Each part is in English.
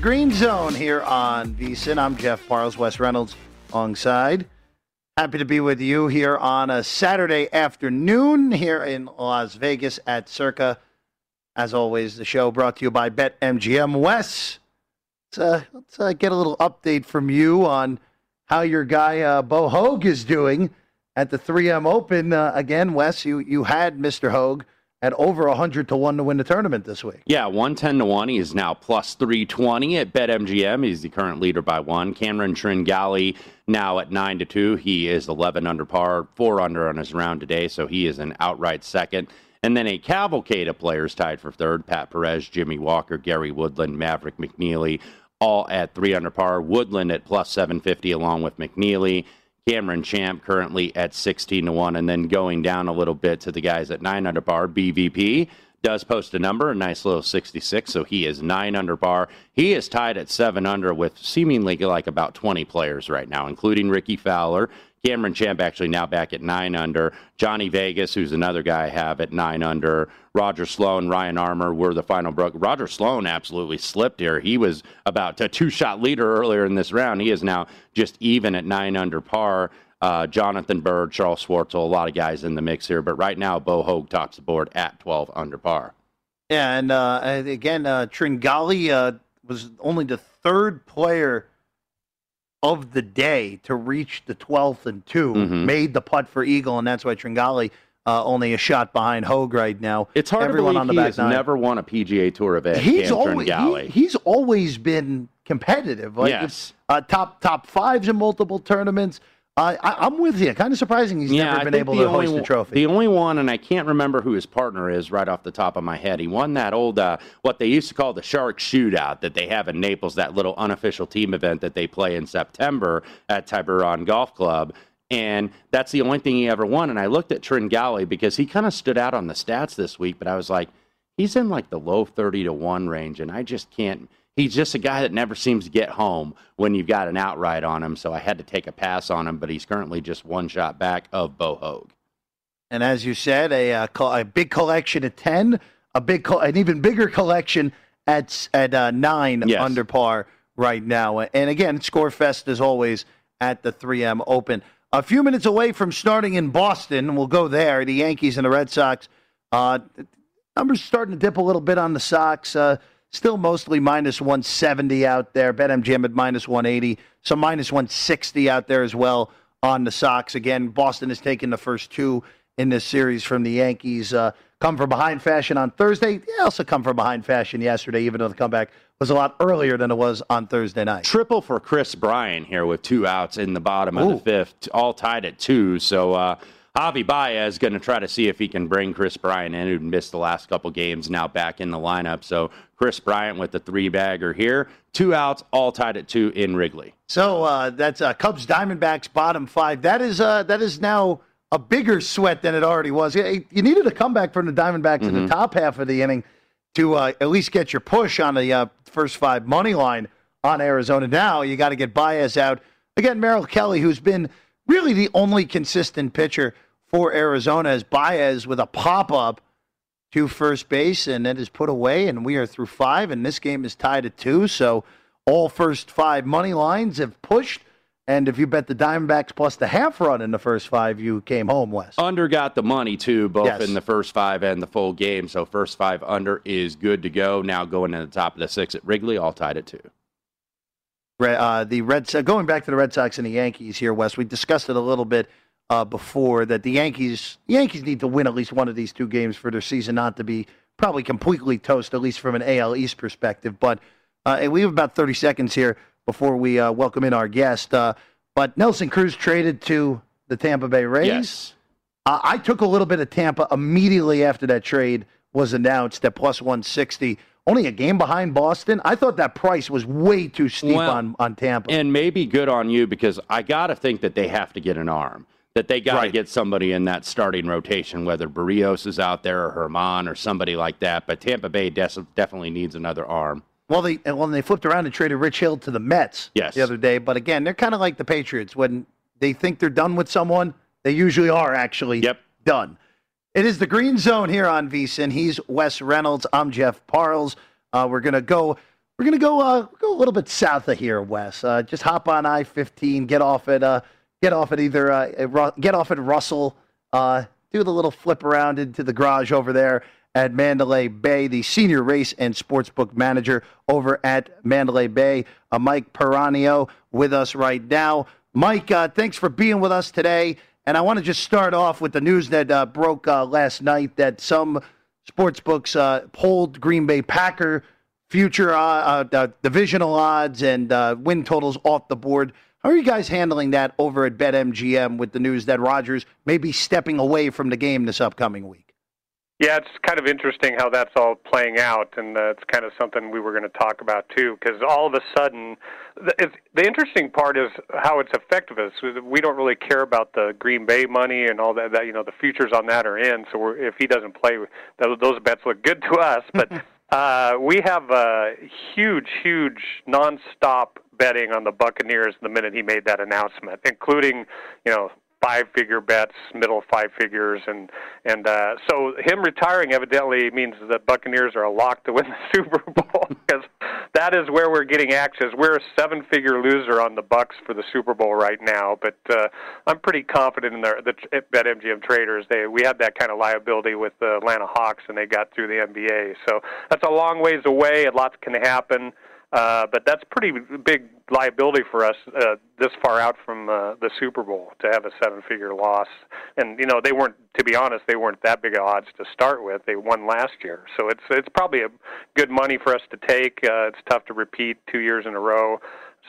the Green Zone here on VSIN. I'm Jeff Parles, Wes Reynolds alongside. Happy to be with you here on a Saturday afternoon here in Las Vegas at Circa. As always, the show brought to you by BetMGM. Wes, let's, uh, let's uh, get a little update from you on how your guy uh, Bo Hoag is doing at the 3M Open. Uh, again, Wes, you, you had Mr. Hoag at over 100 to 1 to win the tournament this week. Yeah, 110 to 1. He is now plus 320 at BetMGM. He's the current leader by one. Cameron Tringale now at 9 to 2. He is 11 under par, 4 under on his round today, so he is an outright second. And then a cavalcade of players tied for third Pat Perez, Jimmy Walker, Gary Woodland, Maverick McNealy, all at 3 under par. Woodland at plus 750 along with McNealy. Cameron Champ currently at 16 to 1. And then going down a little bit to the guys at 9 under par, BVP does post a number, a nice little 66. So he is 9 under par. He is tied at 7 under with seemingly like about 20 players right now, including Rickie Fowler. Cameron Champ actually now back at nine under. Johnny Vegas, who's another guy I have at nine under. Roger Sloan, Ryan Armour were the final broke. Roger Sloan absolutely slipped here. He was about a two shot leader earlier in this round. He is now just even at nine under par. Uh, Jonathan Byrd, Charles Schwartzel, a lot of guys in the mix here. But right now, Bo Hoag tops the board at 12 under par. Yeah, and uh, again, uh, Tringale uh, was only the third player of the day to reach the 12th and 2 Mhm. made the putt for Eagle, and that's why Tringale uh, only a shot behind Hoag right now. It's hard Everyone to believe on the he back has nine. never won a PGA Tour event. He's always he- he's always been competitive. Like Yes. uh, top top fives in multiple tournaments. Uh, I, I'm with you. Kind of surprising he's yeah, never been able to only hoist a trophy. The only one, and I can't remember who his partner is right off the top of my head. He won that old, uh, what they used to call the Shark Shootout that they have in Naples, that little unofficial team event that they play in September at Tiburon Golf Club. And that's the only thing he ever won. And I looked at Tringale because he kind of stood out on the stats this week, but I was like, he's in like the low 30 to 1 range, and I just can't. He's just a guy that never seems to get home when you've got an outright on him. So I had to take a pass on him, but he's currently just one shot back of Bo Hoag. And as you said, a, uh, co- a big collection at ten, a big, co- an even bigger collection at at uh, nine Yes. under par right now. And again, Scorefest as always at the 3M Open. A few minutes away from starting in Boston, we'll go there. The Yankees and the Red Sox. Uh, numbers starting to dip a little bit on the Sox. Still mostly minus 170 out there. BetMGM at minus 180. So minus 160 out there as well on the Sox. Again, Boston has taken the first two in this series from the Yankees. Uh, come from behind fashion on Thursday. They also come from behind fashion yesterday, even though the comeback was a lot earlier than it was on Thursday night. Triple for Kris Bryant here with two outs in the bottom of Ooh. the fifth, all tied at two. So uh, Javi Baez is going to try to see if he can bring Kris Bryant in, who missed the last couple games, now back in the lineup. So Kris Bryant with the three bagger here, two outs, all tied at two in Wrigley. So uh, that's uh, Cubs Diamondbacks bottom five. That is uh, that is now a bigger sweat than it already was. You needed a comeback from the Diamondbacks in the top half of the inning to uh, at least get your push on the uh, first five money line on Arizona. Now you got to get Baez out again. Merrill Kelly, who's been really the only consistent pitcher for Arizona, is Baez with a pop up to first base, and it is put away, and we are through five, and this game is tied at two. So all first five money lines have pushed. And if you bet the Diamondbacks plus the half run in the first five, you came home, Wes. Under got the money too, both Yes. in the first five and the full game. So first five under is good to go. Now going to the top of the six at Wrigley, all tied at two. Uh, the Red Sox, going back to the Red Sox and the Yankees here, Wes. We discussed it a little bit uh, before that the Yankees Yankees need to win at least one of these two games for their season not to be probably completely toast, at least from an AL East perspective. But uh, we have about thirty seconds here before we uh, welcome in our guest. Uh, but Nelson Cruz traded to the Tampa Bay Rays. Yes. Uh, I took a little bit of Tampa immediately after that trade was announced at plus 160. Only a game behind Boston. I thought that price was way too steep Well, on, on Tampa. And maybe good on you because I got to think that they have to get an arm. That they got to Right. get somebody in that starting rotation, whether Barrios is out there or Herman or somebody like that. But Tampa Bay des- definitely needs another arm. Well, they and they flipped around and traded Rich Hill to the Mets Yes. the other day. But again, they're kind of like the Patriots. When they think they're done with someone, they usually are actually Yep. done. It is the Green Zone here on VSIN. He's Wes Reynolds. I'm Jeff Parles. Uh, we're gonna go. We're gonna go. Uh, go a little bit south of here, Wes. Uh, just hop on I-15. Get off at. Uh, get off at either. Uh, get off at Russell. Uh, do the little flip around into the garage over there at Mandalay Bay. The senior race and sportsbook manager over at Mandalay Bay, Mike Piranio, with us right now. Mike, thanks for being with us today. And I want to just start off with the news that uh, broke uh, last night that some sports books uh, pulled Green Bay Packer future uh, uh, divisional odds and uh, win totals off the board. How are you guys handling that over at BetMGM with the news that Rodgers may be stepping away from the game this upcoming week? Yeah, it's kind of interesting how that's all playing out, and uh, it's kind of something we were going to talk about too. Because all of a sudden, the, it's, the interesting part is how it's affected us. We don't really care about the Green Bay money and all that. That you know, the futures on that are in. So we're, if he doesn't play, those, those bets look good to us. But uh, we have uh, huge, huge nonstop betting on the Buccaneers the minute he made that announcement, including you know five figure bets, middle five figures, and and uh, so him retiring evidently means that Buccaneers are a lock to win the Super Bowl because that is where we're getting access. We're a seven figure loser on the Bucks for the Super Bowl right now, but uh, I'm pretty confident in the the BetMGM traders. They we had that kind of liability with the Atlanta Hawks, and they got through the NBA. So that's a long ways away, and lots can happen. Uh, but that's pretty big liability for us uh, this far out from uh, the Super Bowl to have a seven-figure loss. And you know they weren't, to be honest, they weren't that big of odds to start with. They won last year, so it's it's probably a good money for us to take. Uh, it's tough to repeat two years in a row.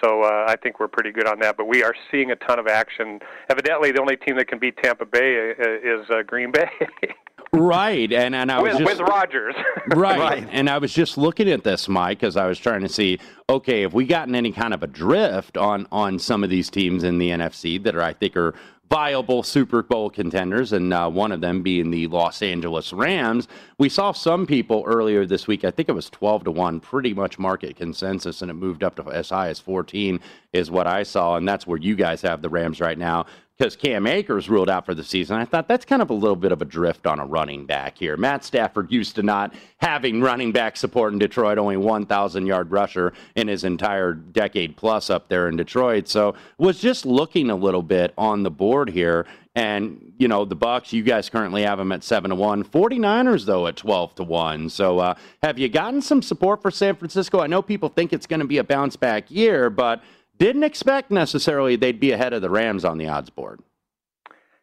So uh, I think we're pretty good on that. But we are seeing a ton of action. Evidently, the only team that can beat Tampa Bay uh, is uh, Green Bay. Right, and and I was with, just with Rodgers. right. And I was just looking at this, Mike, because I was trying to see, okay, have we gotten any kind of a drift on on some of these teams in the NFC that are, I think, are viable Super Bowl contenders, and uh, one of them being the Los Angeles Rams. We saw some people earlier this week. I think it was twelve to one, pretty much market consensus, and it moved up to as high as fourteen, is what I saw, and that's where you guys have the Rams right now. Because Cam Akers ruled out for the season. I thought that's kind of a little bit of a drift on a running back here. Matt Stafford used to not having running back support in Detroit, only 1,000 yard rusher in his entire decade plus up there in Detroit. So was just looking a little bit on the board here. And, you know, the Bucks, you guys currently have them at 7 to 1. 49ers, though, at 12 to 1. So uh, have you gotten some support for San Francisco? I know people think it's going to be a bounce back year, but didn't expect necessarily they'd be ahead of the Rams on the odds board.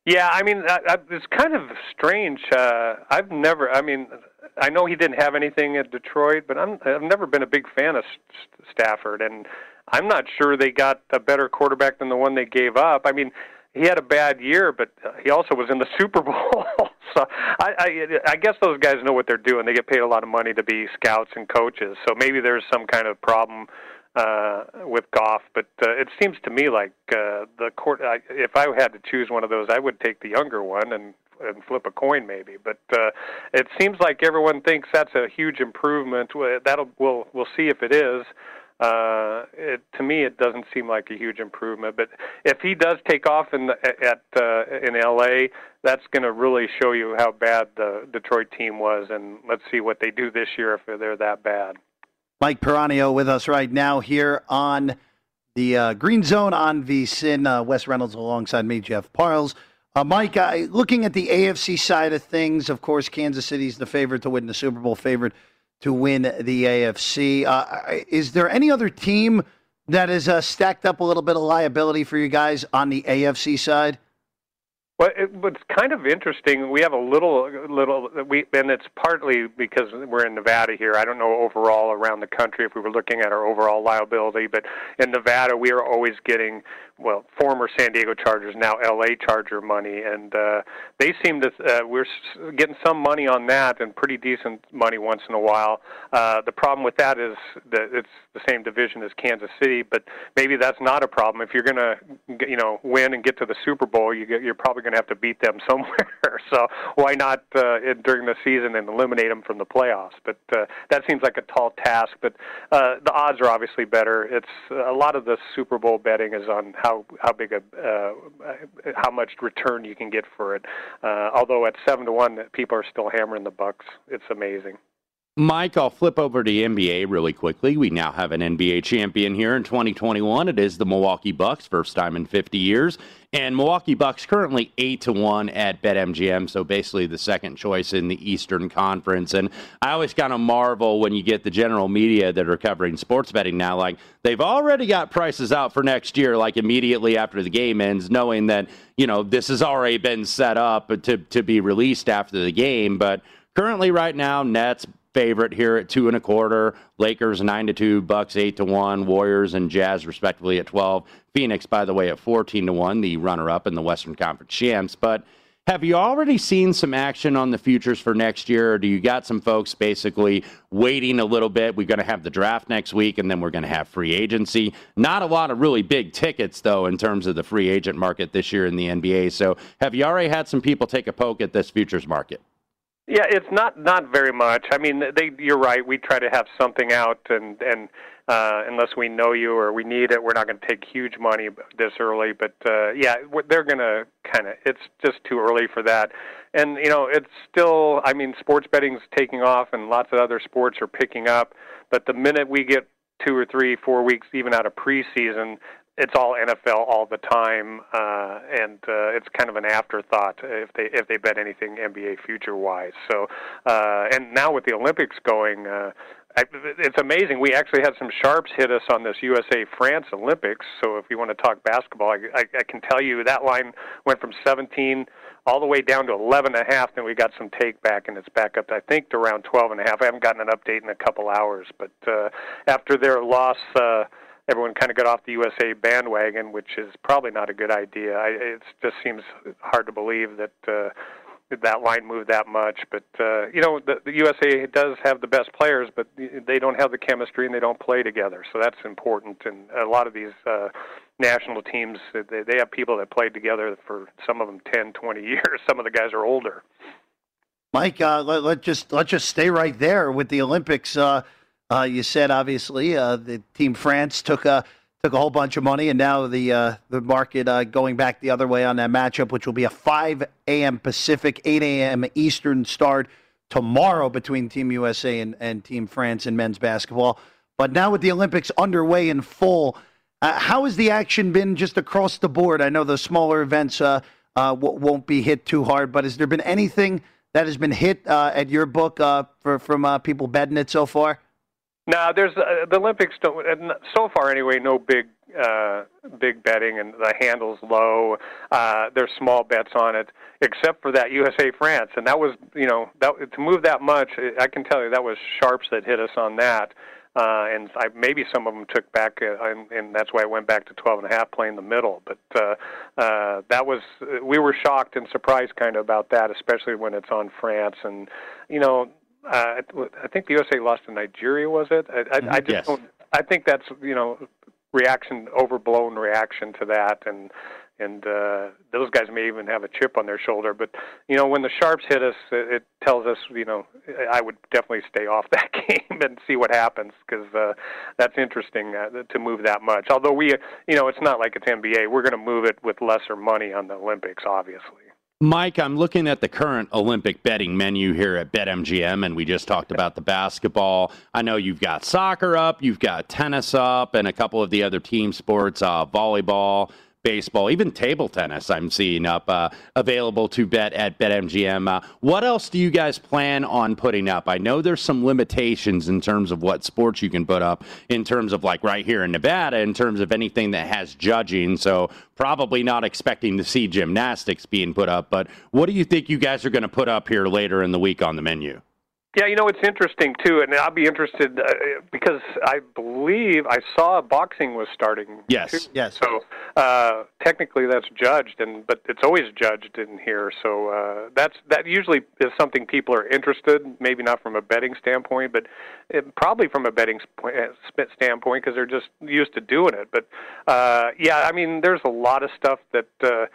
Yeah, I mean, I, I, it's kind of strange. Uh, I've never, I mean, I know he didn't have anything at Detroit, but I'm, I've never been a big fan of Stafford, and I'm not sure they got a better quarterback than the one they gave up. I mean, he had a bad year, but he also was in the Super Bowl. so I, I, I guess those guys know what they're doing. They get paid a lot of money to be scouts and coaches. So maybe there's some kind of problem uh, with Goff. But uh, it seems to me like uh, the court. I, if I had to choose one of those, I would take the younger one and and flip a coin maybe. But uh, it seems like everyone thinks that's a huge improvement. That'll we'll we'll see if it is. Uh, it, to me, it doesn't seem like a huge improvement. But if he does take off in the, at uh, in LA, that's going to really show you how bad the Detroit team was. And let's see what they do this year if they're that bad. Mike Piranio with us right now here on the uh, Green Zone on VSIN. Uh, Wes Reynolds alongside me, Jeff Parles. Uh, Mike, uh, looking at the AFC side of things, of course, Kansas City's the favorite to win the Super Bowl, favorite to win the AFC. Uh, is there any other team that has uh, stacked up a little bit of liability for you guys on the AFC side? Well, it, it's kind of interesting. We have a little, little, we, and it's partly because we're in Nevada here. I don't know overall around the country if we were looking at our overall liability, but in Nevada, we are always getting well, former San Diego Chargers, now LA Charger money, and uh, they seem to uh, we're getting some money on that and pretty decent money once in a while. Uh, the problem with that is that it's the same division as Kansas City, but maybe that's not a problem. If you're going to, you know, win and get to the Super Bowl, you get, you're probably going to have to beat them somewhere. so why not uh, during the season and eliminate them from the playoffs? But uh, that seems like a tall task. But uh, the odds are obviously better. It's a lot of the Super Bowl betting is on how how how big a uh, how much return you can get for it. Uh, although at seven to one, people are still hammering the Bucks. It's amazing. Mike, I'll flip over to NBA really quickly. We now have an NBA champion here in 2021. It is the Milwaukee Bucks, first time in 50 years. And Milwaukee Bucks currently 8 to 1 at BetMGM, so basically the second choice in the Eastern Conference. And I always kind of marvel when you get the general media that are covering sports betting now like they've already got prices out for next year like immediately after the game ends knowing that, you know, this has already been set up to to be released after the game, but currently right now Nets favorite here at two and a quarter. Lakers nine to two, Bucks eight to one, Warriors and Jazz respectively at twelve. Phoenix, by the way, at fourteen to one, the runner-up in the Western Conference champs. But have you already seen some action on the futures for next year, or do you got some folks basically waiting a little bit? We're going to have the draft next week, and then we're going to have free agency. Not a lot of really big tickets, though, in terms of the free agent market this year in the NBA. So, have you already had some people take a poke at this futures market? Yeah, it's not not very much. I mean, they you're right. We try to have something out, and and uh, unless we know you or we need it, we're not going to take huge money this early. But uh, yeah, they're going to kind of. It's just too early for that. And you know, it's still. I mean, sports betting's taking off, and lots of other sports are picking up. But the minute we get two or three, four weeks even out of preseason, it's all NFL all the time, uh, and uh, it's kind of an afterthought if they if they bet anything NBA future wise. So, uh, and now with the Olympics going, uh, I, it's amazing. We actually had some sharps hit us on this USA France Olympics. So if you want to talk basketball, I, I, I can tell you that line went from 17 all the way down to 11 and a half. Then we got some take back, and it's back up, I think, to around 12 and a half. I haven't gotten an update in a couple hours, but uh, after their loss. Uh, everyone kind of got off the USA bandwagon, which is probably not a good idea. I, it just seems hard to believe that uh, that line moved that much. But uh, you know, the, the USA does have the best players, but they don't have the chemistry and they don't play together. So that's important. And a lot of these uh, national teams, they, they have people that played together for some of them 10, 20 years. Some of the guys are older. Mike, uh, let, let just let's just stay right there with the Olympics. Uh, uh, you said obviously uh, the team France took a took a whole bunch of money, and now the uh, the market uh, going back the other way on that matchup, which will be a 5 a.m. Pacific, 8 a.m. Eastern start tomorrow between Team USA and, and Team France in men's basketball. But now with the Olympics underway in full, uh, how has the action been just across the board? I know the smaller events uh, uh, w- won't be hit too hard, but has there been anything that has been hit uh, at your book uh, for, from uh, people betting it so far? No, there's the Olympics. Don't so far anyway. No big big betting, and the handle's low. there's small bets on it, except for that USA France, and that was you know that to move that much. I can tell you that was sharps that hit us on that uh, and I, maybe some of them took back, uh, and, and that's why I went back to 12 and a half, playing the middle. But uh, uh, that was we were shocked and surprised kind of about that, especially when it's on France. And you know, uh, I think the USA lost to Nigeria, was it? I, I, I just yes. don't. I think that's you know reaction, overblown reaction to that, and and uh, those guys may even have a chip on their shoulder. But you know, when the sharps hit us, it, it tells us, you know, I would definitely stay off that game and see what happens because uh, that's interesting uh, to move that much. Although we, you know, it's not like it's NBA. We're going to move it with lesser money on the Olympics, obviously. Mike, I'm looking at the current Olympic betting menu here at BetMGM, and we just talked about the basketball. I know you've got soccer up, you've got tennis up, and a couple of the other team sports, uh, volleyball baseball, even table tennis, I'm seeing up uh, available to bet at BetMGM. Uh, what else do you guys plan on putting up? I know there's some limitations in terms of what sports you can put up, in terms of like right here in Nevada, in terms of anything that has judging. So probably not expecting to see gymnastics being put up. But what do you think you guys are going to put up here later in the week on the menu? Yeah, you know it's interesting too, and I'll be interested uh, because I believe I saw boxing was starting. Yes, too. yes. So uh, technically that's judged, and but it's always judged in here. So uh, that's that usually is something people are interested. Maybe not from a betting standpoint, but it, probably from a betting uh, standpoint because they're just used to doing it. But uh, yeah, I mean, there's a lot of stuff that. Uh,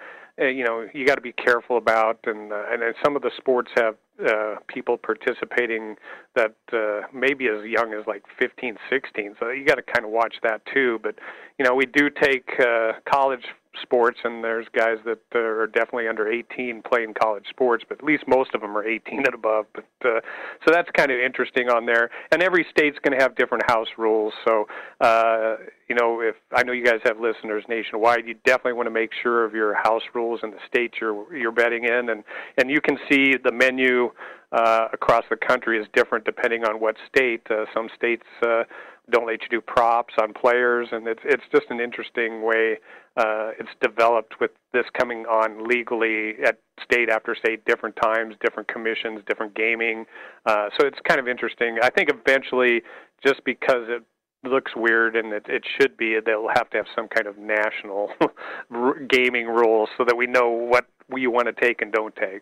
uh, you know you got to be careful about and uh, and some of the sports have uh, people participating that uh, maybe as young as like 15 16 so you got to kind of watch that too but you know we do take uh, college sports, and there's guys that uh, are definitely under 18 playing college sports, but at least most of them are 18 and above. But uh, so that's kind of interesting on there. And every state's going to have different house rules. So uh, you know, if I know you guys have listeners nationwide, you definitely want to make sure of your house rules in the states you're you're betting in, and and you can see the menu uh, across the country is different depending on what state. Uh, some states. Uh, don't let you do props on players, and it's it's just an interesting way uh, it's developed with this coming on legally at state after state, different times, different commissions, different gaming. Uh, so it's kind of interesting. I think eventually, just because it looks weird and it, it should be, they'll have to have some kind of national gaming rules so that we know what we want to take and don't take.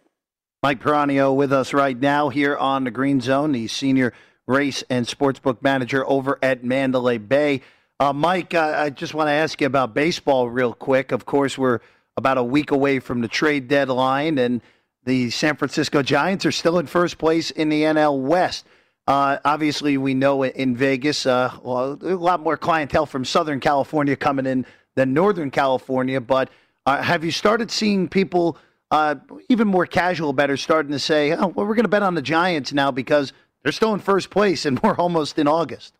Mike Piranio with us right now here on the Green Zone, the senior race and sportsbook manager over at Mandalay Bay. Uh, Mike, uh, I just want to ask you about baseball real quick. Of course, we're about a week away from the trade deadline, and the San Francisco Giants are still in first place in the NL West. Uh, obviously, we know in Vegas, uh, well, a lot more clientele from Southern California coming in than Northern California. But uh, have you started seeing people, uh, even more casual bettors, starting to say, "Oh, well, we're going to bet on the Giants now because they're still in first place and we're almost in August"?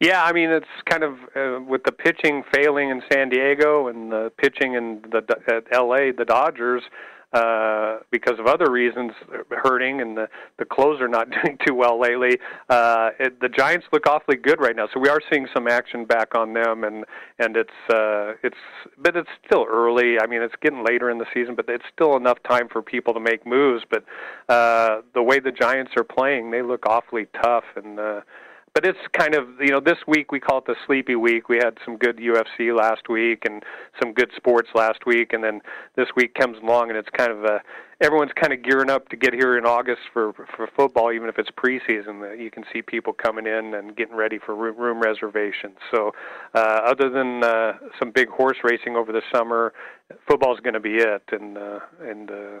Yeah, I mean it's kind of uh, with the pitching failing in San Diego and the pitching in the at L.A. the Dodgers uh, because of other reasons hurting and the the closer not doing too well lately. Uh, it, the Giants look awfully good right now, so we are seeing some action back on them, and and it's uh, it's but it's still early. I mean, it's getting later in the season, but it's still enough time for people to make moves. But uh, the way the Giants are playing, they look awfully tough and. Uh, but it's kind of you know this week we call it the sleepy week. We had some good UFC last week and some good sports last week, and then this week comes along and it's kind of a everyone's kind of gearing up to get here in August for for football, even if it's preseason. You can see people coming in and getting ready for room, room reservations. So, uh, other than uh, some big horse racing over the summer, football's going to be it, and uh, and uh,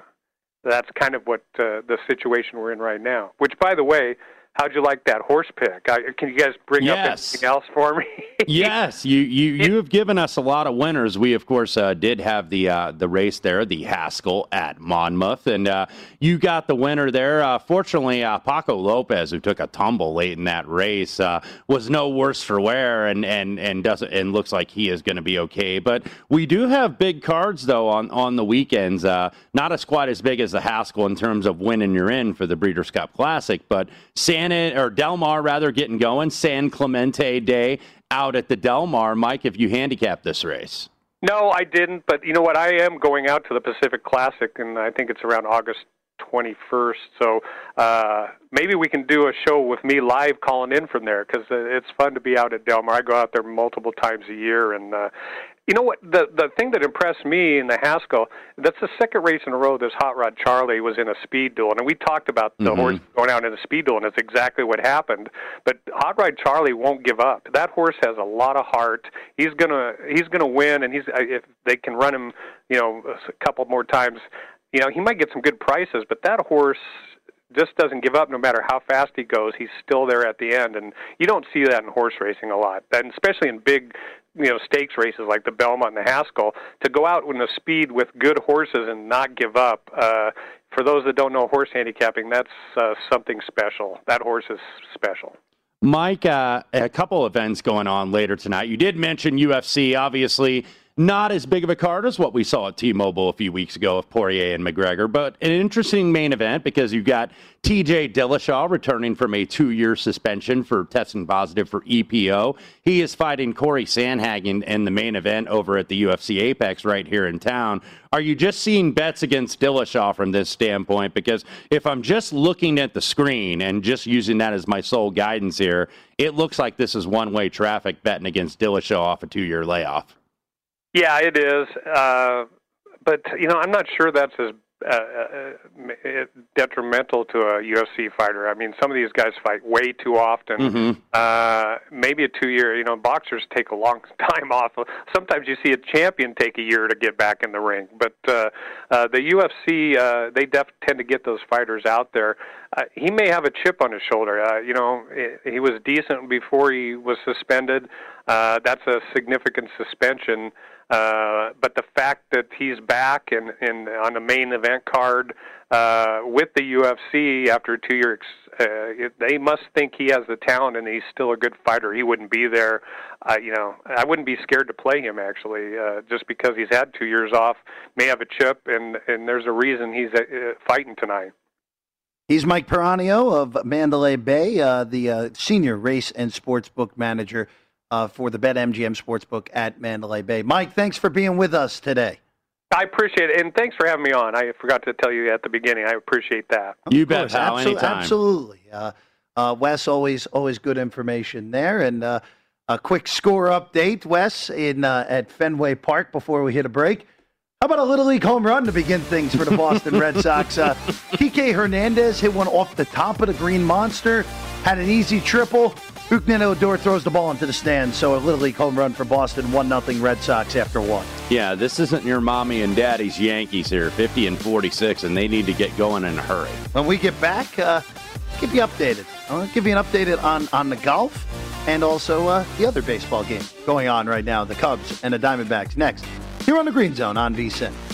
that's kind of what uh, the situation we're in right now. Which, by the way how'd you like that horse pick? I, can you guys bring yes. up anything else for me? yes, you, you you have given us a lot of winners. We of course uh, did have the uh, the race there, the Haskell at Monmouth, and uh, you got the winner there. Uh, fortunately, uh, Paco Lopez, who took a tumble late in that race, uh, was no worse for wear, and and and doesn't and looks like he is going to be okay. But we do have big cards though on on the weekends. not as quite as big as the Haskell in terms of winning you're in for the Breeders' Cup Classic, but San or Del Mar rather getting going. San Clemente Day out at the Del Mar. Mike, if you handicap this race. No, I didn't. But you know what? I am going out to the Pacific Classic, and I think it's around August 21st. So uh, maybe we can do a show with me live calling in from there because it's fun to be out at Del Mar. I go out there multiple times a year, and uh, you know what? The the thing that impressed me in the Haskell, that's the second race in a row this Hot Rod Charlie was in a speed duel, and we talked about the mm-hmm. horse going out in a speed duel, and that's exactly what happened. But Hot Rod Charlie won't give up. That horse has a lot of heart. He's gonna he's gonna win, and he's if they can run him, you know, a couple more times, you know, he might get some good prices. But that horse just doesn't give up no matter how fast he goes. He's still there at the end, and you don't see that in horse racing a lot, and especially in big you know stakes races like the Belmont and the Haskell to go out in the speed with good horses and not give up. Uh, for those that don't know horse handicapping, that's uh, something special. That horse is special. Mike, uh, a couple events going on later tonight. You did mention UFC, obviously not as big of a card as what we saw at T-Mobile a few weeks ago of Poirier and McGregor, but an interesting main event because you've got TJ Dillashaw returning from a two-year suspension for testing positive for EPO. He is fighting Cory Sandhagen in the main event over at the UFC Apex right here in town. Are you just seeing bets against Dillashaw from this standpoint? Because if I'm just looking at the screen and just using that as my sole guidance here, it looks like this is one-way traffic betting against Dillashaw off a two-year layoff. Yeah, it is. Uh, but you know, I'm not sure that's as uh, uh, detrimental to a UFC fighter. I mean, some of these guys fight way too often. Mm-hmm. Uh, maybe a two-year. You know, boxers take a long time off. Sometimes you see a champion take a year to get back in the ring. But uh, uh, the UFC, uh, they def- tend to get those fighters out there. Uh, he may have a chip on his shoulder. Uh, you know, he was decent before he was suspended. Uh, that's a significant suspension. Uh, but the fact that he's back and, and on the main event card uh, with the UFC after two years, uh, they must think he has the talent and he's still a good fighter. He wouldn't be there. Uh, you know, I wouldn't be scared to play him actually, uh, just because he's had two years off, may have a chip, and and there's a reason he's uh, fighting tonight. He's Mike Peranio of Mandalay Bay, uh, the uh, senior race and sports book manager uh, for the BetMGM Sportsbook at Mandalay Bay. Mike, thanks for being with us today. I appreciate it, and thanks for having me on. I forgot to tell you at the beginning. I appreciate that. You bet, pal. Absol- anytime. Absolutely. Uh, uh, Wes, always always good information there. And uh, a quick score update, Wes, in uh, at Fenway Park before we hit a break. How about a little league home run to begin things for the Boston Red Sox? Uh, Kike Hernandez hit one off the top of the Green Monster, had an easy triple. Rougned Odor throws the ball into the stands, so a Little League home run for Boston, 1 0 Red Sox after one. Yeah, this isn't your mommy and daddy's Yankees here, 50 and 46, and they need to get going in a hurry. When we get back, uh, keep you updated. I'll give you an update on, on the golf and also uh, the other baseball game going on right now, the Cubs and the Diamondbacks. Next, here on the Green Zone on VSIN.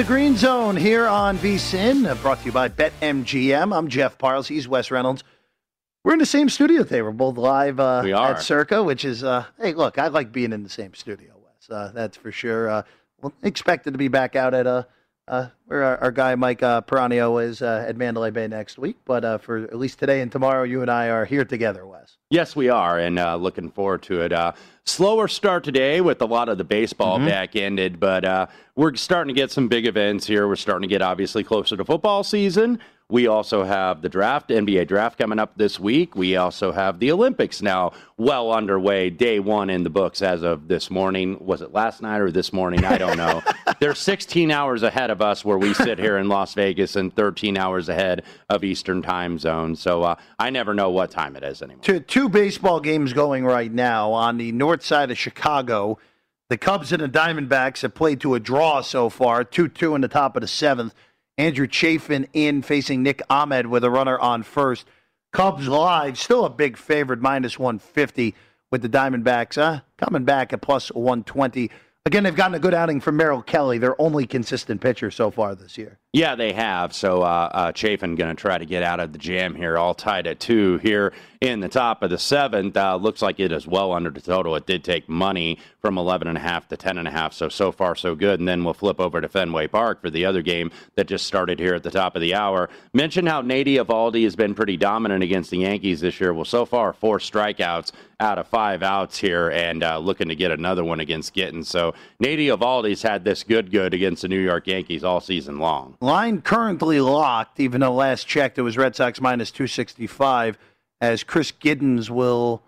The Green Zone here on VSIN, brought to you by BetMGM. I'm Jeff Parles. He's Wes Reynolds. We're in the same studio today. We're both live uh, we are. at Circa, which is, uh, hey, look, I like being in the same studio, Wes. Uh, that's for sure. Uh, we'll expected to be back out at uh, uh, where our, our guy Mike uh, Peranio is uh, at Mandalay Bay next week. But uh, for at least today and tomorrow, you and I are here together, Wes. Yes, we are, and uh, looking forward to it. Uh, slower start today with a lot of the baseball Mhm. back ended, but uh, we're starting to get some big events here. We're starting to get obviously closer to football season. We also have the draft, NBA draft coming up this week. We also have the Olympics now well underway. Day one in the books as of this morning. Was it last night or this morning? I don't know. They're 16 hours ahead of us where we sit here in Las Vegas and 13 hours ahead of Eastern time zone. So uh, I never know what time it is anymore. Two, two baseball games going right now on the north side of Chicago. The Cubs and the Diamondbacks have played to a draw so far, 2 2 in the top of the seventh. Andrew Chafin in facing Nick Ahmed with a runner on first. Cubs live, still a big favorite, minus 150 with the Diamondbacks, uh, coming back at plus 120. Again, they've gotten a good outing from Merrill Kelly, their only consistent pitcher so far this year. Yeah, they have. So uh, uh, Chafin going to try to get out of the jam here, all tied at two here in the top of the seventh. Uh, looks like it is well under the total. It did take money from 11.5 to 10.5. So, so far, so good. And then we'll flip over to Fenway Park for the other game that just started here at the top of the hour. Mention how Nate Eovaldi has been pretty dominant against the Yankees this year. Well, so far, four strikeouts out of five outs here and uh, looking to get another one against Gittin. So, Nate Eovaldi's had this good, good against the New York Yankees all season long. Line currently locked, even though last checked it was Red Sox minus 265, as Chris Gittens will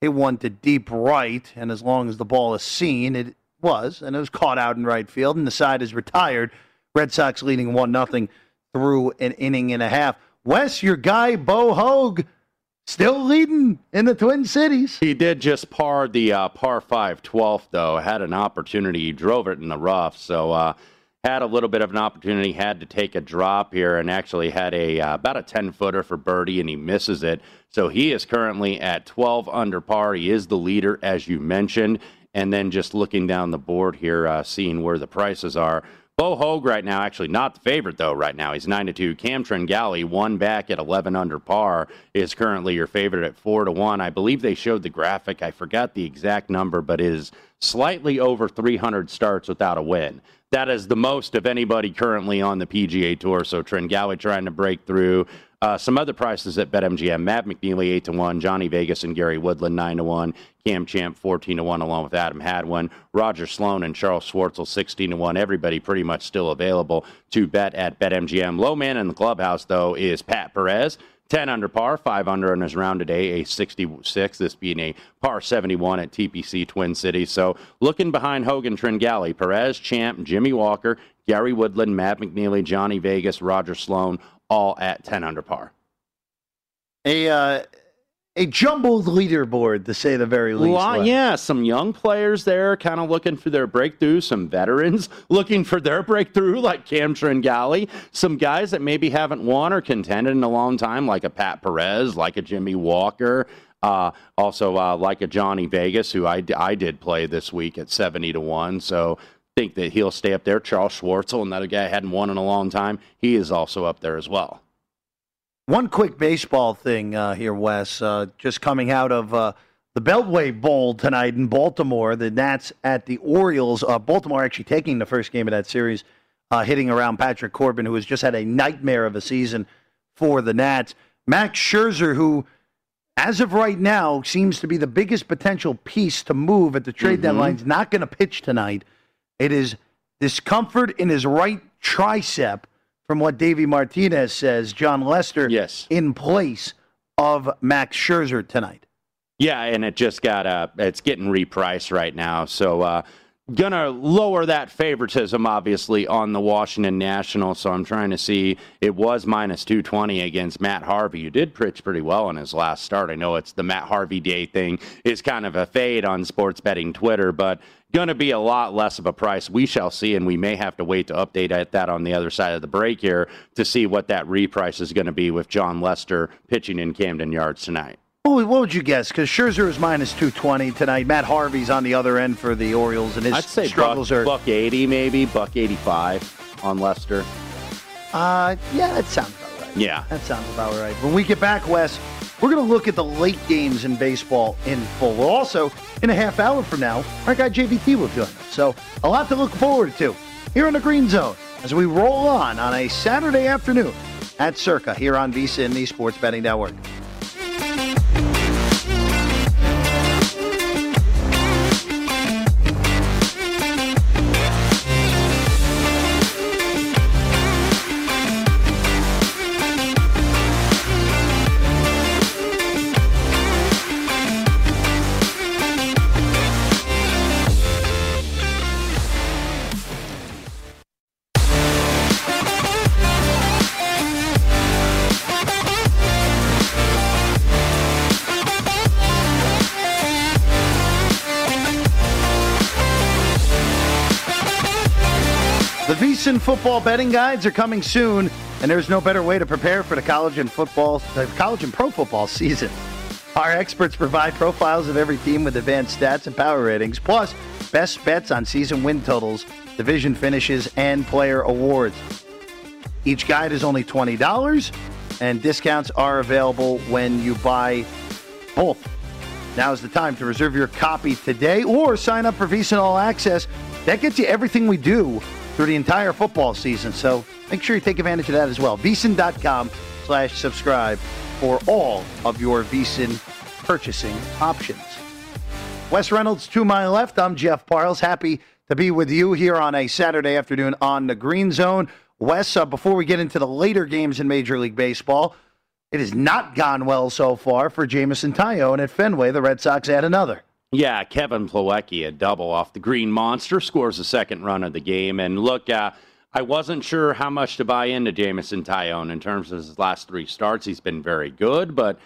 hit one to deep right, and as long as the ball is seen, it was, and it was caught out in right field, and the side is retired. Red Sox leading one nothing through an inning and a half. Wes, your guy Bo Hoag still leading in the Twin Cities. He did just par the uh, par 5 12th, though. Had an opportunity. He drove it in the rough. So, uh, had a little bit of an opportunity, had to take a drop here, and actually had a uh, about a 10 footer for birdie, and he misses it. So, he is currently at 12 under par. He is the leader, as you mentioned. And then just looking down the board here, uh, seeing where the prices are. Bo Hoag right now, actually not the favorite though. Right now, he's nine to two. Cam Tringale, one back at eleven under par, is currently your favorite at four to one. I believe they showed the graphic. I forgot the exact number, but is slightly over three hundred starts without a win. That is the most of anybody currently on the PGA Tour. So Tringale trying to break through. Uh, some other prices at BetMGM: Mav McNealy eight to one, Johnny Vegas and Gary Woodland nine to one, Cam Champ fourteen to one, along with Adam Hadwin, Roger Sloan and Charles Schwartzel sixteen to one. Everybody pretty much still available to bet at BetMGM. Low man in the clubhouse though is Pat Perez. 10 under par, 5 under in his round today, a 66, this being a par 71 at TPC Twin Cities. So looking behind Hogan Tringale, Perez, Champ, Jimmy Walker, Gary Woodland, Mav McNealy, Johnny Vegas, Roger Sloan, all at 10 under par. A uh, a jumbled leaderboard, to say the very least. Well, yeah, some young players there kind of looking for their breakthrough, some veterans looking for their breakthrough, like Cam Tringale, some guys that maybe haven't won or contended in a long time, like a Pat Perez, like a Jimmy Walker. Uh, also, uh, like a Johnny Vegas, who I, I did play this week at 70 to 1. So think that he'll stay up there. Charles Schwartzel, another guy hadn't won in a long time, he is also up there as well. One quick baseball thing uh, here, Wes. Uh, just coming out of uh, the Beltway Bowl tonight in Baltimore, the Nats at the Orioles. Uh, Baltimore actually taking the first game of that series, uh, hitting around Patrick Corbin, who has just had a nightmare of a season for the Nats. Max Scherzer, who as of right now seems to be the biggest potential piece to move at the trade mm-hmm. deadline, is not going to pitch tonight. It is discomfort in his right tricep from what Davey Martinez says, Jon Lester yes. in place of Max Scherzer tonight. Yeah, and it just got uh it's getting repriced right now. So uh gonna lower that favoritism obviously on the Washington National. So I'm trying to see it was minus 220 against Matt Harvey, You did pitch pretty well in his last start. I know it's the Matt Harvey Day thing is kind of a fade on sports betting Twitter, but going to be a lot less of a price. We shall see, and we may have to wait to update at that on the other side of the break here to see what that reprice is going to be with Jon Lester pitching in Camden Yards tonight. What would you guess? Because Scherzer is minus 220 tonight. Matt Harvey's on the other end for the Orioles, and his I'd say struggles buck, are. Buck 80, maybe, buck 85 on Lester. Uh, yeah, that sounds about right. Yeah. That sounds about right. When we get back, Wes, we're going to look at the late games in baseball in full. Also, in a half hour from now, our guy JVT will join us. So, a lot to look forward to here in the Green Zone as we roll on on a Saturday afternoon at Circa here on VSIN in the Sports Betting Network. VSIN football betting guides are coming soon, and there's no better way to prepare for the college and football, the college and pro football season. Our experts provide profiles of every team with advanced stats and power ratings, plus best bets on season win totals, division finishes, and player awards. Each guide is only $20, and discounts are available when you buy both. Now is the time to reserve your copy today or sign up for VSIN All Access. That gets you everything we do through the entire football season. So make sure you take advantage of that as well. VSIN.com slash subscribe for all of your VSIN purchasing options. Wes Reynolds to my left. I'm Jeff Parles. Happy to be with you here on a Saturday afternoon on the Green Zone. Wes, uh, before we get into the later games in Major League Baseball, It has not gone well so far for Jameson Taillon at Fenway. The Red Sox add another. Yeah, Kevin Plawecki, a double off the Green Monster, scores the second run of the game. And look, uh, I wasn't sure how much to buy into Jameson Taillon in terms of his last three starts. He's been very good, but,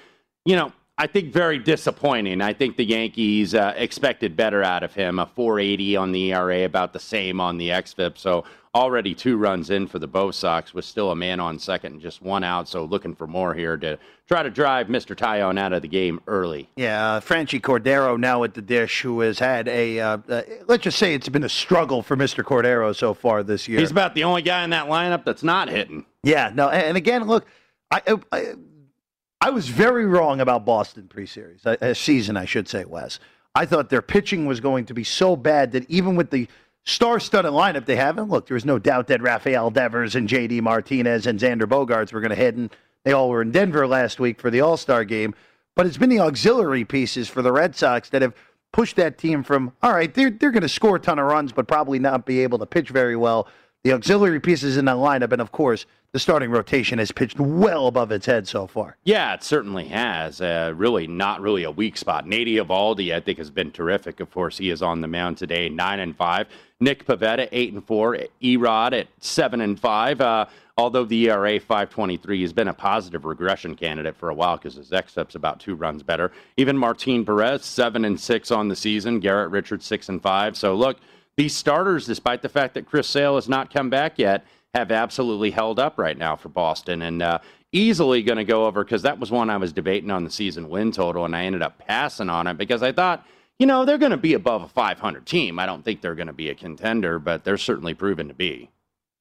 you know, I think very disappointing. I think the Yankees uh, expected better out of him. A 480 on the ERA, about the same on the XFIP. So already two runs in for the Bo Sox with still a man on second and just one out. So looking for more here to try to drive Mr. Taillon out of the game early. Yeah, uh, Franchy Cordero now at the dish, who has had a, uh, uh, let's just say it's been a struggle for Mr. Cordero so far this year. He's about the only guy in that lineup that's not hitting. Yeah, no, and, and again, look, I, I, I was very wrong about Boston pre-series, a, a season, I should say, Wes. I thought their pitching was going to be so bad that even with the star-studded lineup they have, and look, there was no doubt that Rafael Devers and J.D. Martinez and Xander Bogaerts were going to hit, and they all were in Denver last week for the All-Star game. But it's been the auxiliary pieces for the Red Sox that have pushed that team from all right, they're they're going to score a ton of runs, but probably not be able to pitch very well. The auxiliary pieces in that lineup, and of course, the starting rotation has pitched well above its head so far. Yeah, it certainly has. Uh, really, not really a weak spot. Nate Eovaldi, I think, has been terrific. Of course, he is on the mound today, nine and five. Nick Pivetta, eight and four. Erod at seven and five. Uh, although the ERA 523 has been a positive regression candidate for a while because his XFIP's about two runs better. Even Martin Perez, seven and six on the season. Garrett Richards, six and five. So look, these starters, despite the fact that Chris Sale has not come back yet, have absolutely held up right now for Boston and uh, easily going to go over because that was one I was debating on the season win total and I ended up passing on it because I thought, you know, they're going to be above a 500 team. I don't think they're going to be a contender, but they're certainly proven to be.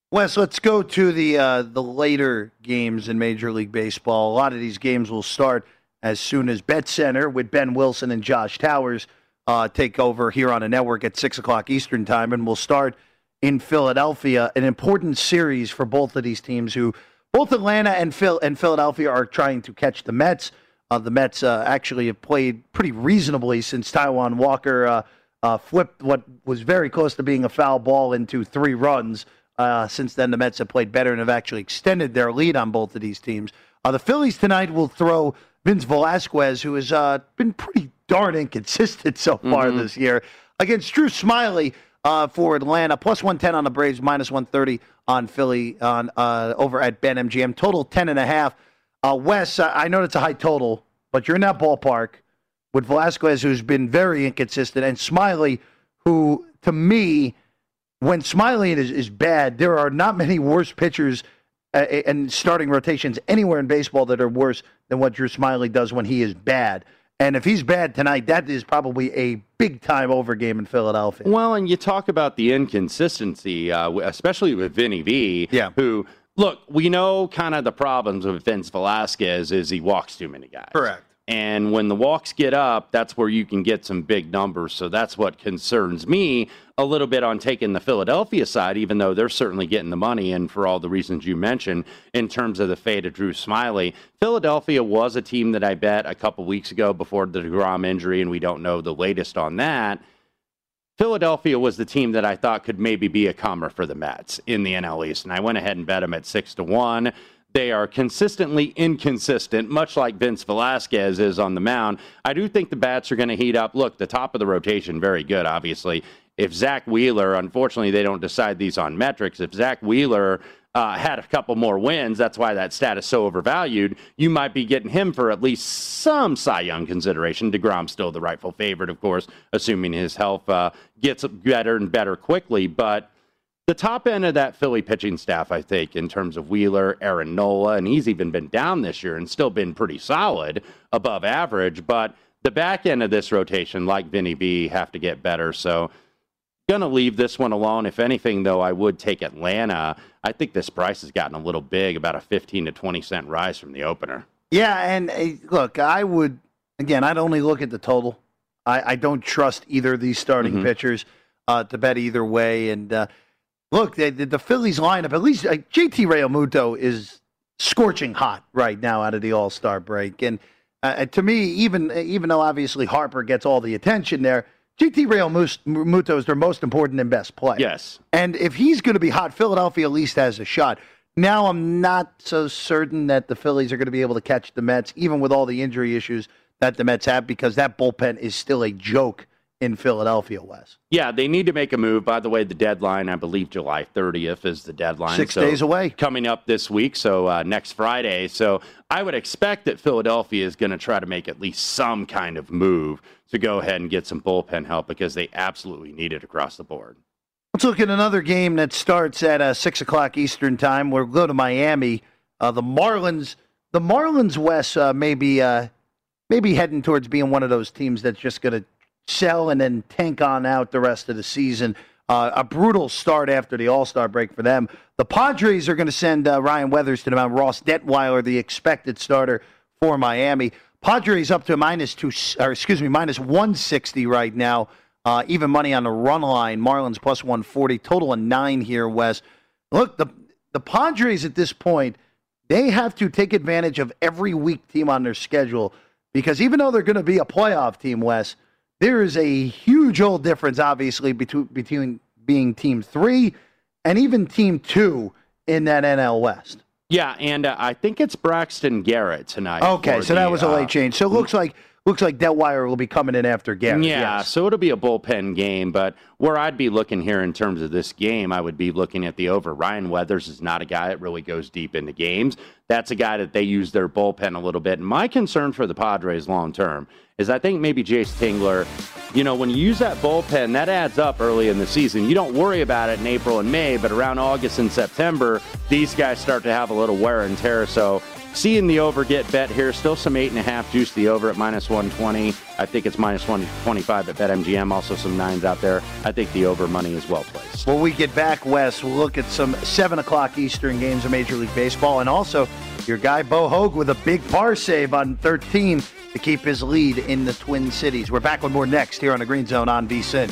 Wes, let's go to the uh, the later games in Major League Baseball. A lot of these games will start as soon as Bet Center with Ben Wilson and Josh Towers uh, take over here on a network at six o'clock Eastern time, and we'll start in Philadelphia. An important series for both of these teams, who both Atlanta and Phil and Philadelphia are trying to catch the Mets. Uh, the Mets uh, actually have played pretty reasonably since Taijuan Walker uh, uh, flipped what was very close to being a foul ball into three runs. Uh, since then, the Mets have played better and have actually extended their lead on both of these teams. Uh, the Phillies tonight will throw Vince Velasquez, who has been pretty darn inconsistent so far mm-hmm. this year, against Drew Smyly uh, for Atlanta. Plus 110 on the Braves, minus 130 on Philly on uh, over at Bet MGM. Total 10.5. Uh, Wes, I know it's a high total, but you're in that ballpark with Velasquez, who's been very inconsistent, and Smyly, who, to me, when Smyly is, is bad, there are not many worse pitchers uh, and starting rotations anywhere in baseball that are worse than what Drew Smyly does when he is bad. And if he's bad tonight, that is probably a big time over game in Philadelphia. Well, and you talk about the inconsistency, uh, especially with Vinny V, yeah. who look, we know kind of the problems with Vince Velasquez is he walks too many guys. Correct. And when the walks get up, that's where you can get some big numbers. So that's what concerns me a little bit on taking the Philadelphia side, even though they're certainly getting the money and for all the reasons you mentioned in terms of the fate of Drew Smyly, Philadelphia was a team that I bet a couple weeks ago before the DeGrom injury, and we don't know the latest on that. Philadelphia was the team that I thought could maybe be a comer for the Mets in the NL East, and I went ahead and bet them at six to one. They are consistently inconsistent, much like Vince Velasquez is on the mound. I do think the bats are going to heat up. Look, the top of the rotation, very good, obviously. If Zack Wheeler, unfortunately, they don't decide these on metrics. If Zack Wheeler uh, had a couple more wins, that's why that stat is so overvalued. You might be getting him for at least some Cy Young consideration. DeGrom's still the rightful favorite, of course, assuming his health uh, gets better and better quickly. But the top end of that Philly pitching staff, I think, in terms of Wheeler, Aaron Nola, and he's even been down this year and still been pretty solid, above average. But the back end of this rotation, like Vinny B, have to get better. So, gonna leave this one alone. If anything, though, I would take Atlanta. I think this price has gotten a little big, about a 15 to 20 cent rise from the opener. Yeah, and uh, look, I would again, I'd only look at the total. I, I don't trust either of these starting mm-hmm. pitchers uh, to bet either way, and. Uh, look, the, the Phillies lineup, at least uh, JT Realmuto is scorching hot right now out of the All Star break. And uh, to me, even even though obviously Harper gets all the attention there, JT Realmuto is their most important and best player. Yes. And if he's going to be hot, Philadelphia at least has a shot. Now I'm not so certain that the Phillies are going to be able to catch the Mets, even with all the injury issues that the Mets have, because that bullpen is still a joke in Philadelphia, Wes. Yeah, they need to make a move. By the way, the deadline, I believe July 30th is the deadline. Six days away. Coming up this week, so uh, next Friday. So I would expect that Philadelphia is going to try to make at least some kind of move to go ahead and get some bullpen help because they absolutely need it across the board. Let's look at another game that starts at uh, six o'clock Eastern time. We'll go to Miami. Uh, the Marlins, the Marlins, Wes, uh, maybe uh, maybe heading towards being one of those teams that's just going to sell and then tank on out the rest of the season. Uh, a brutal start after the All Star break for them. The Padres are going to send uh, Ryan Weathers to the mound. Ross Detwiler, the expected starter for Miami. Padres up to minus two, or excuse me, minus one sixty right now. Uh, even money on the run line. Marlins plus 140. Total of nine here, Wes. Look, the, the Padres at this point, they have to take advantage of every weak team on their schedule because even though they're going to be a playoff team, Wes, there is a huge old difference, obviously, between, between being team three and even team two in that NL West. Yeah, and uh, I think it's Braxton Garrett tonight. Okay, so the, that was a late uh, change. So it looks like looks like Detwire will be coming in after Garrett. Yeah, yes. so it'll be a bullpen game. But where I'd be looking here in terms of this game, I would be looking at the over. Ryan Weathers is not a guy that really goes deep into games. That's a guy that they use their bullpen a little bit. And my concern for the Padres long term is I think maybe Jayce Tingler, you know, when you use that bullpen, that adds up early in the season. You don't worry about it in April and May, but around August and September, these guys start to have a little wear and tear. So seeing the over get bet here, still some eight and a half juice the over at minus 120. I think it's minus 125 at BetMGM. Also some nines out there. I think the over money is well placed. When we get back west, we'll look at some seven o'clock Eastern games of Major League Baseball, and also your guy Bo Hoag with a big par save on 13 to keep his lead in the Twin Cities. We're back with more next here on the Green Zone on VSIN.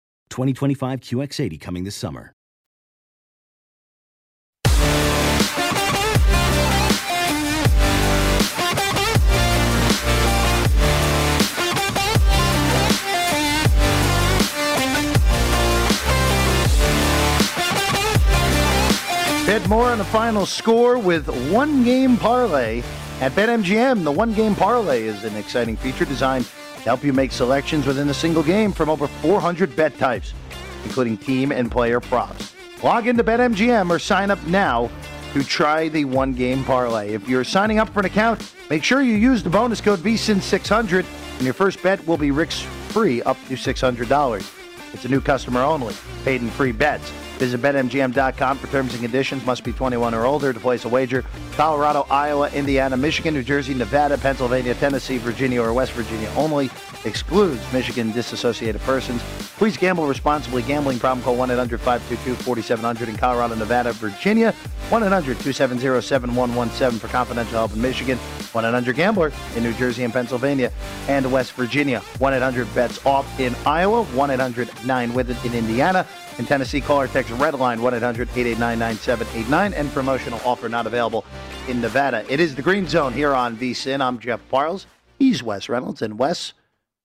2025 QX80 coming this summer. Bet more on the final score with one game parlay at BetMGM. The one game parlay is an exciting feature designed to help you make selections within a single game from over 400 bet types, including team and player props. Log into BetMGM or sign up now to try the one game parlay. If you're signing up for an account, make sure you use the bonus code VSIN600 and your first bet will be risk free up to $600. It's a new customer only, paid in free bets. Visit BetMGM.com for terms and conditions. Must be 21 or older to place a wager. Colorado, Iowa, Indiana, Michigan, New Jersey, Nevada, Pennsylvania, Tennessee, Virginia, or West Virginia only. Excludes Michigan disassociated persons. Please gamble responsibly. Gambling problem call 1 800 522 4700 in Colorado, Nevada, Virginia. 1 800 270 7117 for confidential help in Michigan. 1 800 Gambler in New Jersey and Pennsylvania and West Virginia. 1 800 Bets Off in Iowa. 1 800 9 with it in Indiana. In Tennessee, call or text Redline 1 800 889 9789 and promotional offer not available in Nevada. It is the Green Zone here on VSIN. I'm Jeff Parles. He's Wes Reynolds. And Wes,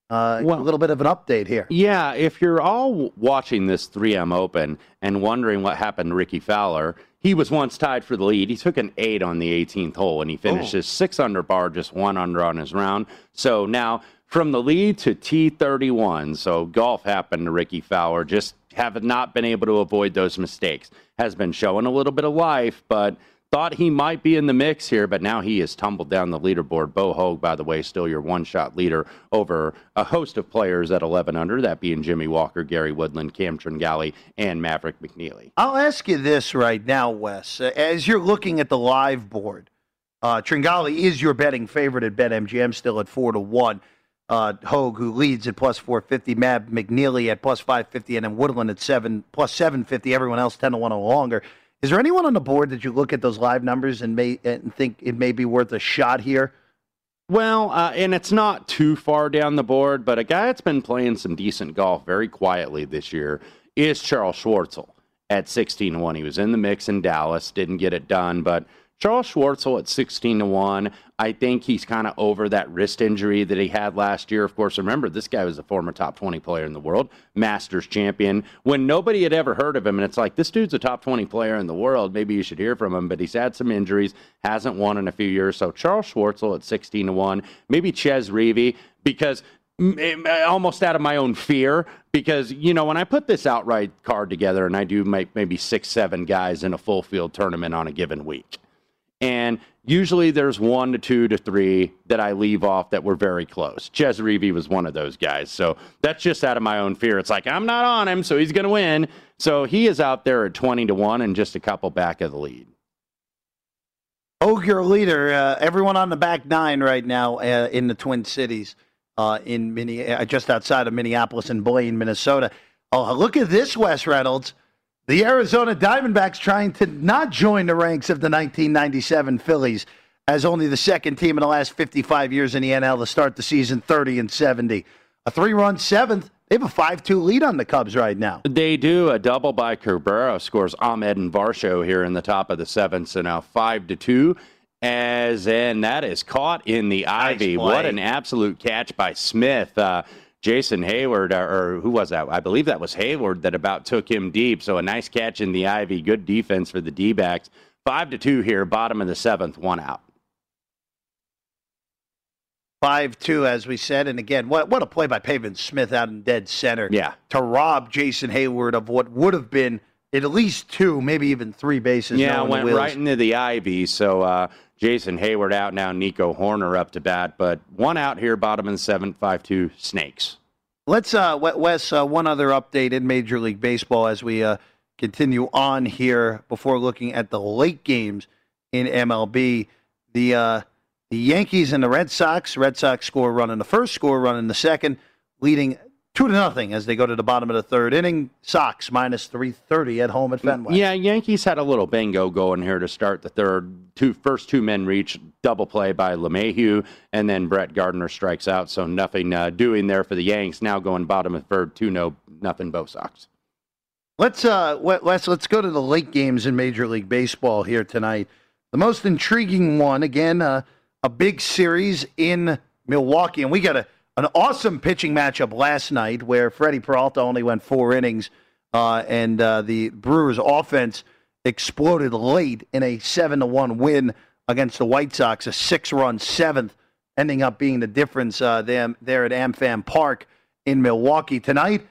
uh, Well- a little bit of an update here. Yeah, if you're all watching this 3M Open and wondering what happened to Rickie Fowler, he was once tied for the lead. He took an eight on the 18th hole and he finishes Oh. six under bar, just one under on his round. So now from the lead to T31, so golf happened to Rickie Fowler. Just have not been able to avoid those mistakes. Has been showing a little bit of life, but thought he might be in the mix here, but now he has tumbled down the leaderboard. Bo Hoag, by the way, still your one shot leader over a host of players at 11 under, that being Jimmy Walker, Gary Woodland, Cam Tringale, and Maverick McNealy. I'll ask you this right now, Wes. As you're looking at the live board, uh, Tringale is your betting favorite at BetMGM, still at four to one. Uh, Hoag, who leads at plus four fifty, Mav McNealy at plus five fifty, and then Woodland at seven plus seven fifty. Everyone else ten to one or longer. Is there anyone on the board that you look at those live numbers and may and think it may be worth a shot here? Well, uh, and it's not too far down the board, but a guy that's been playing some decent golf very quietly this year is Charles Schwartzel at 16 to 1. He was in the mix in Dallas, didn't get it done, but Charles Schwartzel at 16 to 1, I think he's kind of over that wrist injury that he had last year. Of course, remember, this guy was a former top 20 player in the world, Masters champion, when nobody had ever heard of him. And it's like, this dude's a top 20 player in the world. Maybe you should hear from him, but he's had some injuries, hasn't won in a few years. So Charles Schwartzel at 16 to 1, maybe Chez Reavie, because almost out of my own fear because you know when I put this outright card together and I do maybe six seven guys in a full field tournament on a given week, and usually there's one to two to three that I leave off that were very close. Chez Reavie was one of those guys, so that's just out of my own fear. It's like I'm not on him, so he's going to win. So he is out there at twenty to one and just a couple back of the lead. Hoag, your leader. Uh, everyone on the back nine right now uh, in the Twin Cities, uh, in Minne- uh, just outside of Minneapolis and Blaine, Minnesota. Oh, look at this, Wes Reynolds. The Arizona Diamondbacks trying to not join the ranks of the 1997 Phillies as only the second team in the last 55 years in the NL to start the season 30 and 70. A three-run seventh. They have a 5-2 lead on the Cubs right now. They do a double by Cabrera scores Ahmed and Varsho here in the top of the seventh, so now five to two. As and that is caught in the ivy. What an absolute catch by Smith. Uh, Jason Heyward, or, or who was that? I believe that was Heyward that about took him deep. So a nice catch in the ivy. Good defense for the D backs. Five to two here, bottom of the seventh, one out. Five two, as we said, and again, what what a play by Pavin Smith out in dead center. Yeah. to rob Jason Heyward of what would have been at least two, maybe even three bases. Yeah, went right into the ivy. So uh, Jason Heyward out now, Nico Hoerner up to bat, but one out here, bottom the seventh, five two Snakes. Let's, uh, Wes, uh, one other update in Major League Baseball as we uh, continue on here before looking at the late games in MLB. The uh, the Yankees and the Red Sox. Red Sox score run in the first, score run in the second, leading two to nothing as they go to the bottom of the third inning. Sox minus three thirty at home at Fenway. Yeah, Yankees had a little bingo going here to start the third. Two first two men reach double play by LeMahieu, and then Brett Gardner strikes out. So nothing uh, doing there for the Yanks. Now going bottom of third, two no nothing. Both Sox. Let's uh, Wes, let's go to the late games in Major League Baseball here tonight. The most intriguing one, again, uh, a big series in Milwaukee, and we got a an awesome pitching matchup last night where Freddie Peralta only went four innings, uh, and uh, the Brewers' offense exploded late in a seven to one win against the White Sox, a six-run seventh, ending up being the difference uh, there, there at AmFam Park in Milwaukee tonight.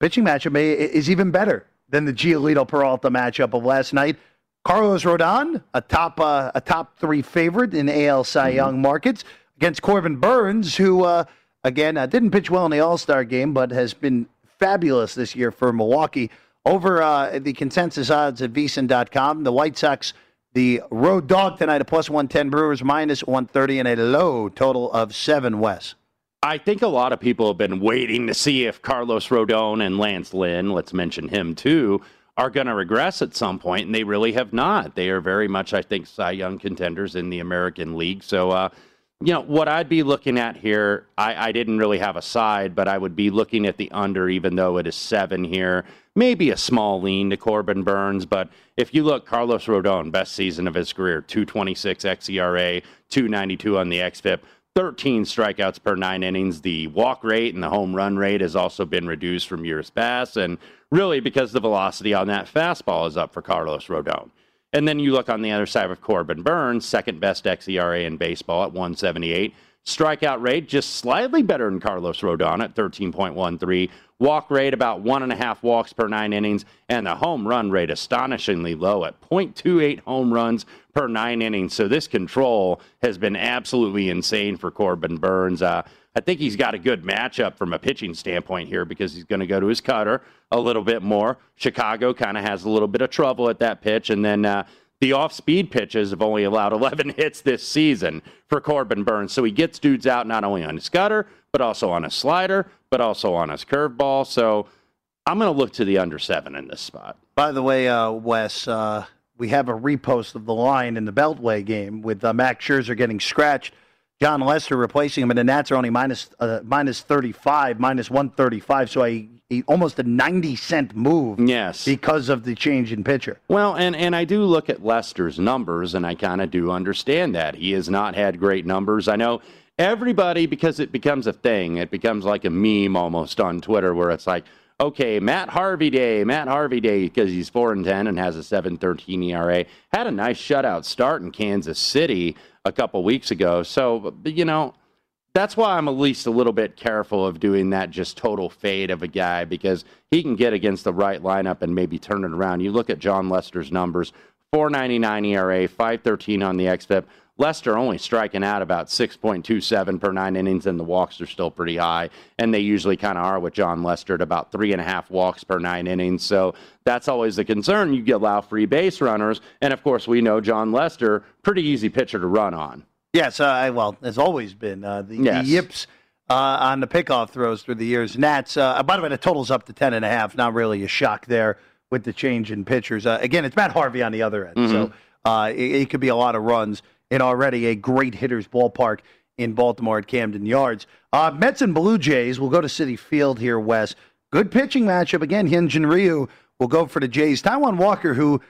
Pitching matchup is even better than the Giolito Peralta matchup of last night. Carlos Rodon, a top uh, a top three favorite in AL Cy mm-hmm. Young markets, against Corbin Burnes, who uh, again uh, didn't pitch well in the All Star game, but has been fabulous this year for Milwaukee. Over uh, the consensus odds at VSiN.com, the White Sox, the road dog tonight, a plus one ten Brewers minus one thirty, and a low total of seven. Wes. I think a lot of people have been waiting to see if Carlos Rodon and Lance Lynn, let's mention him too, are going to regress at some point, and they really have not. They are very much, I think, Cy Young contenders in the American League. So, uh, you know, what I'd be looking at here, I, I, didn't really have a side, but I would be looking at the under, even though it is seven here. Maybe a small lean to Corbin Burnes, but if you look, Carlos Rodon, best season of his career, 226 xERA, 292 on the XFIP. 13 strikeouts per nine innings. The walk rate and the home run rate has also been reduced from years past. And really because the velocity on that fastball is up for Carlos Rodon. And then you look on the other side with Corbin Burnes, second best xERA in baseball at 178. Strikeout rate just slightly better than Carlos Rodon at 13.13. Walk rate about one and a half walks per nine innings, and the home run rate astonishingly low at 0.28 home runs per nine innings. So this control has been absolutely insane for Corbin Burnes. Uh, I think he's got a good matchup from a pitching standpoint here because he's going to go to his cutter a little bit more. Chicago kind of has a little bit of trouble at that pitch, and then. Uh, the off speed pitches have only allowed 11 hits this season for Corbin Burnes. So he gets dudes out not only on his cutter, but also on his slider, but also on his curveball. So I'm going to look to the under seven in this spot. By the way, uh, Wes, uh, we have a repost of the line in the Beltway game with uh, Max Scherzer getting scratched. Jon Lester replacing him, and the Nats are only minus, uh, minus 35, minus 135. So a, almost a 90 cent move. Yes. Because of the change in pitcher. Well, and, and I do look at Lester's numbers, and I kind of do understand that. He has not had great numbers. I know everybody, because it becomes a thing, it becomes like a meme almost on Twitter where it's like, okay, Matt Harvey Day, Matt Harvey Day, because he's 4 and 10 and has a 7.13 ERA, had a nice shutout start in Kansas City a couple weeks ago. So, you know, that's why I'm at least a little bit careful of doing that just total fade of a guy because he can get against the right lineup and maybe turn it around. You look at Jon Lester's numbers 499 ERA, 513 on the XFIP. Lester only striking out about 6.27 per nine innings, and the walks are still pretty high. And they usually kind of are with Jon Lester at about three and a half walks per nine innings. So that's always the concern. You allow free base runners. And of course, we know Jon Lester, pretty easy pitcher to run on. Yes, uh, well, has always been. Uh, the, yes. the yips uh, on the pickoff throws through the years. Nats, uh, by the way, the total's up to 10.5. Not really a shock there with the change in pitchers. Uh, again, it's Matt Harvey on the other end. Mm-hmm. So uh, it, it could be a lot of runs in already a great hitter's ballpark in Baltimore at Camden Yards. Uh, Mets and Blue Jays will go to Citi Field here, Wes. Good pitching matchup again. Hyun-Jin Ryu will go for the Jays. Taijuan Walker, who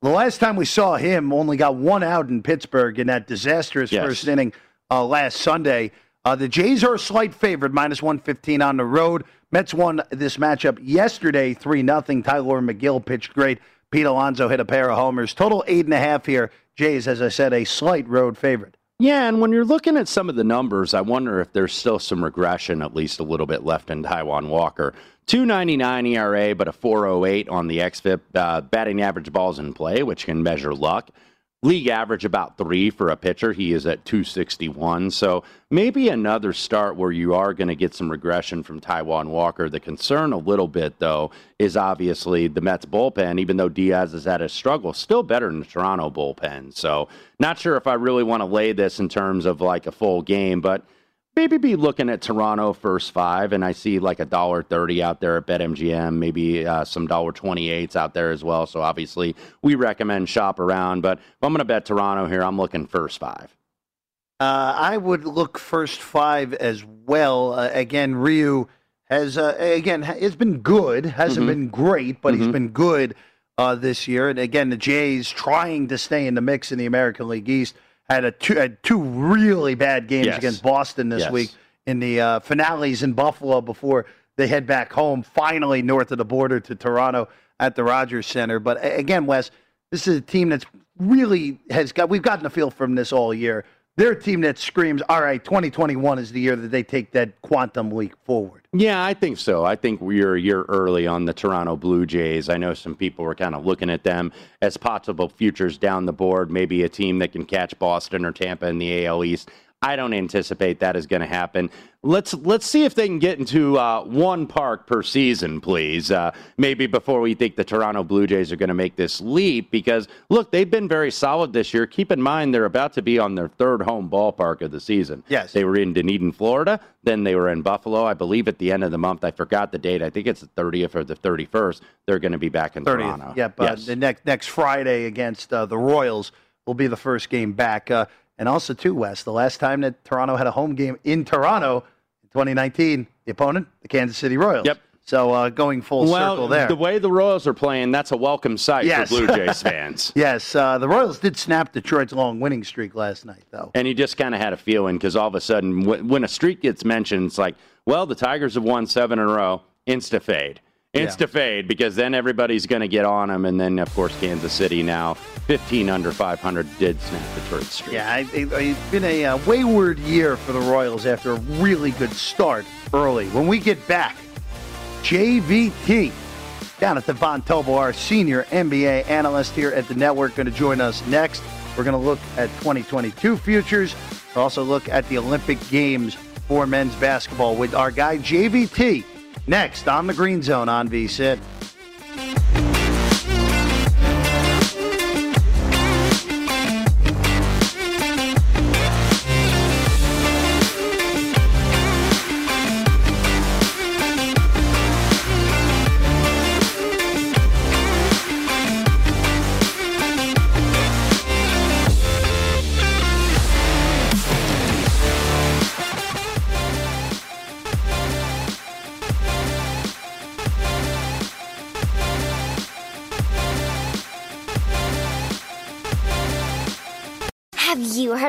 the last time we saw him only got one out in Pittsburgh in that disastrous yes. first inning uh, last Sunday. Uh, the Jays are a slight favorite, minus 115 on the road. Mets won this matchup yesterday, 3 0. Tylor Megill pitched great. Pete Alonso hit a pair of homers. Total eight and a half here. Jays, as I said, a slight road favorite. Yeah, and when you're looking at some of the numbers, I wonder if there's still some regression, at least a little bit left in Taijuan Walker. 299 ERA, but a 408 on the XFIP. Uh, batting average balls in play, which can measure luck. League average about three for a pitcher. He is at 261. So maybe another start where you are going to get some regression from Taijuan Walker. The concern a little bit, though, is obviously the Mets bullpen, even though Diaz has had a struggle, still better than the Toronto bullpen. So not sure if I really want to lay this in terms of like a full game, but maybe be looking at Toronto first five, and I see like a dollar thirty out there at BetMGM, maybe uh, some dollar twenty eights out there as well. So obviously, we recommend shop around. But if I'm going to bet Toronto here, I'm looking first five. Uh, I would look first five as well. Uh, again, Ryu has uh, again it's been good, hasn't Mhm. been great, but he's Mhm. been good uh, this year. And again, the Jays trying to stay in the mix in the American League East had a two had two really bad games Yes. against Boston this Yes. week in the uh, finales in Buffalo before they head back home, finally north of the border to Toronto at the Rogers Center. But again, Wes, this is a team that's really has got. We've gotten a feel from this all year. They're a team that screams, "All right, 2021 is the year that they take that quantum leap forward." Yeah, I think so. I think we're a year early on the Toronto Blue Jays. I know some people were kind of looking at them as possible futures down the board, maybe a team that can catch Boston or Tampa in the AL East. I don't anticipate that is going to happen. Let's let's see if they can get into uh, one park per season, please. Uh, maybe before we think the Toronto Blue Jays are going to make this leap, because look, they've been very solid this year. Keep in mind they're about to be on their third home ballpark of the season. Yes, they were in Dunedin, Florida. Then they were in Buffalo. I believe at the end of the month. I forgot the date. I think it's the 30th or the 31st. They're going to be back in 30th. Toronto. Yep. Uh, Yes. The next next Friday against uh, the Royals will be the first game back. Uh, and also, too, Wes, the last time that Toronto had a home game in Toronto, in 2019, the opponent, the Kansas City Royals. Yep. So uh, going full well, circle there. the way the Royals are playing, that's a welcome sight Yes. for Blue Jays fans. yes, uh, the Royals did snap Detroit's long winning streak last night, though. And you just kind of had a feeling because all of a sudden, w- when a streak gets mentioned, it's like, well, the Tigers have won seven in a row, insta fade. Yeah. Insta fade because then everybody's going to get on them. And then, of course, Kansas City now 15 under 500 did snap the Detroit's streak. Yeah, I- I- it's been a uh, wayward year for the Royals after a really good start early. When we get back, JVT down at the Von Tobel, our senior NBA analyst here at the network, going to join us next. We're going to look at 2022 futures. We'll also look at the Olympic Games for men's basketball with our guy JVT next on the Green Zone on VSIN.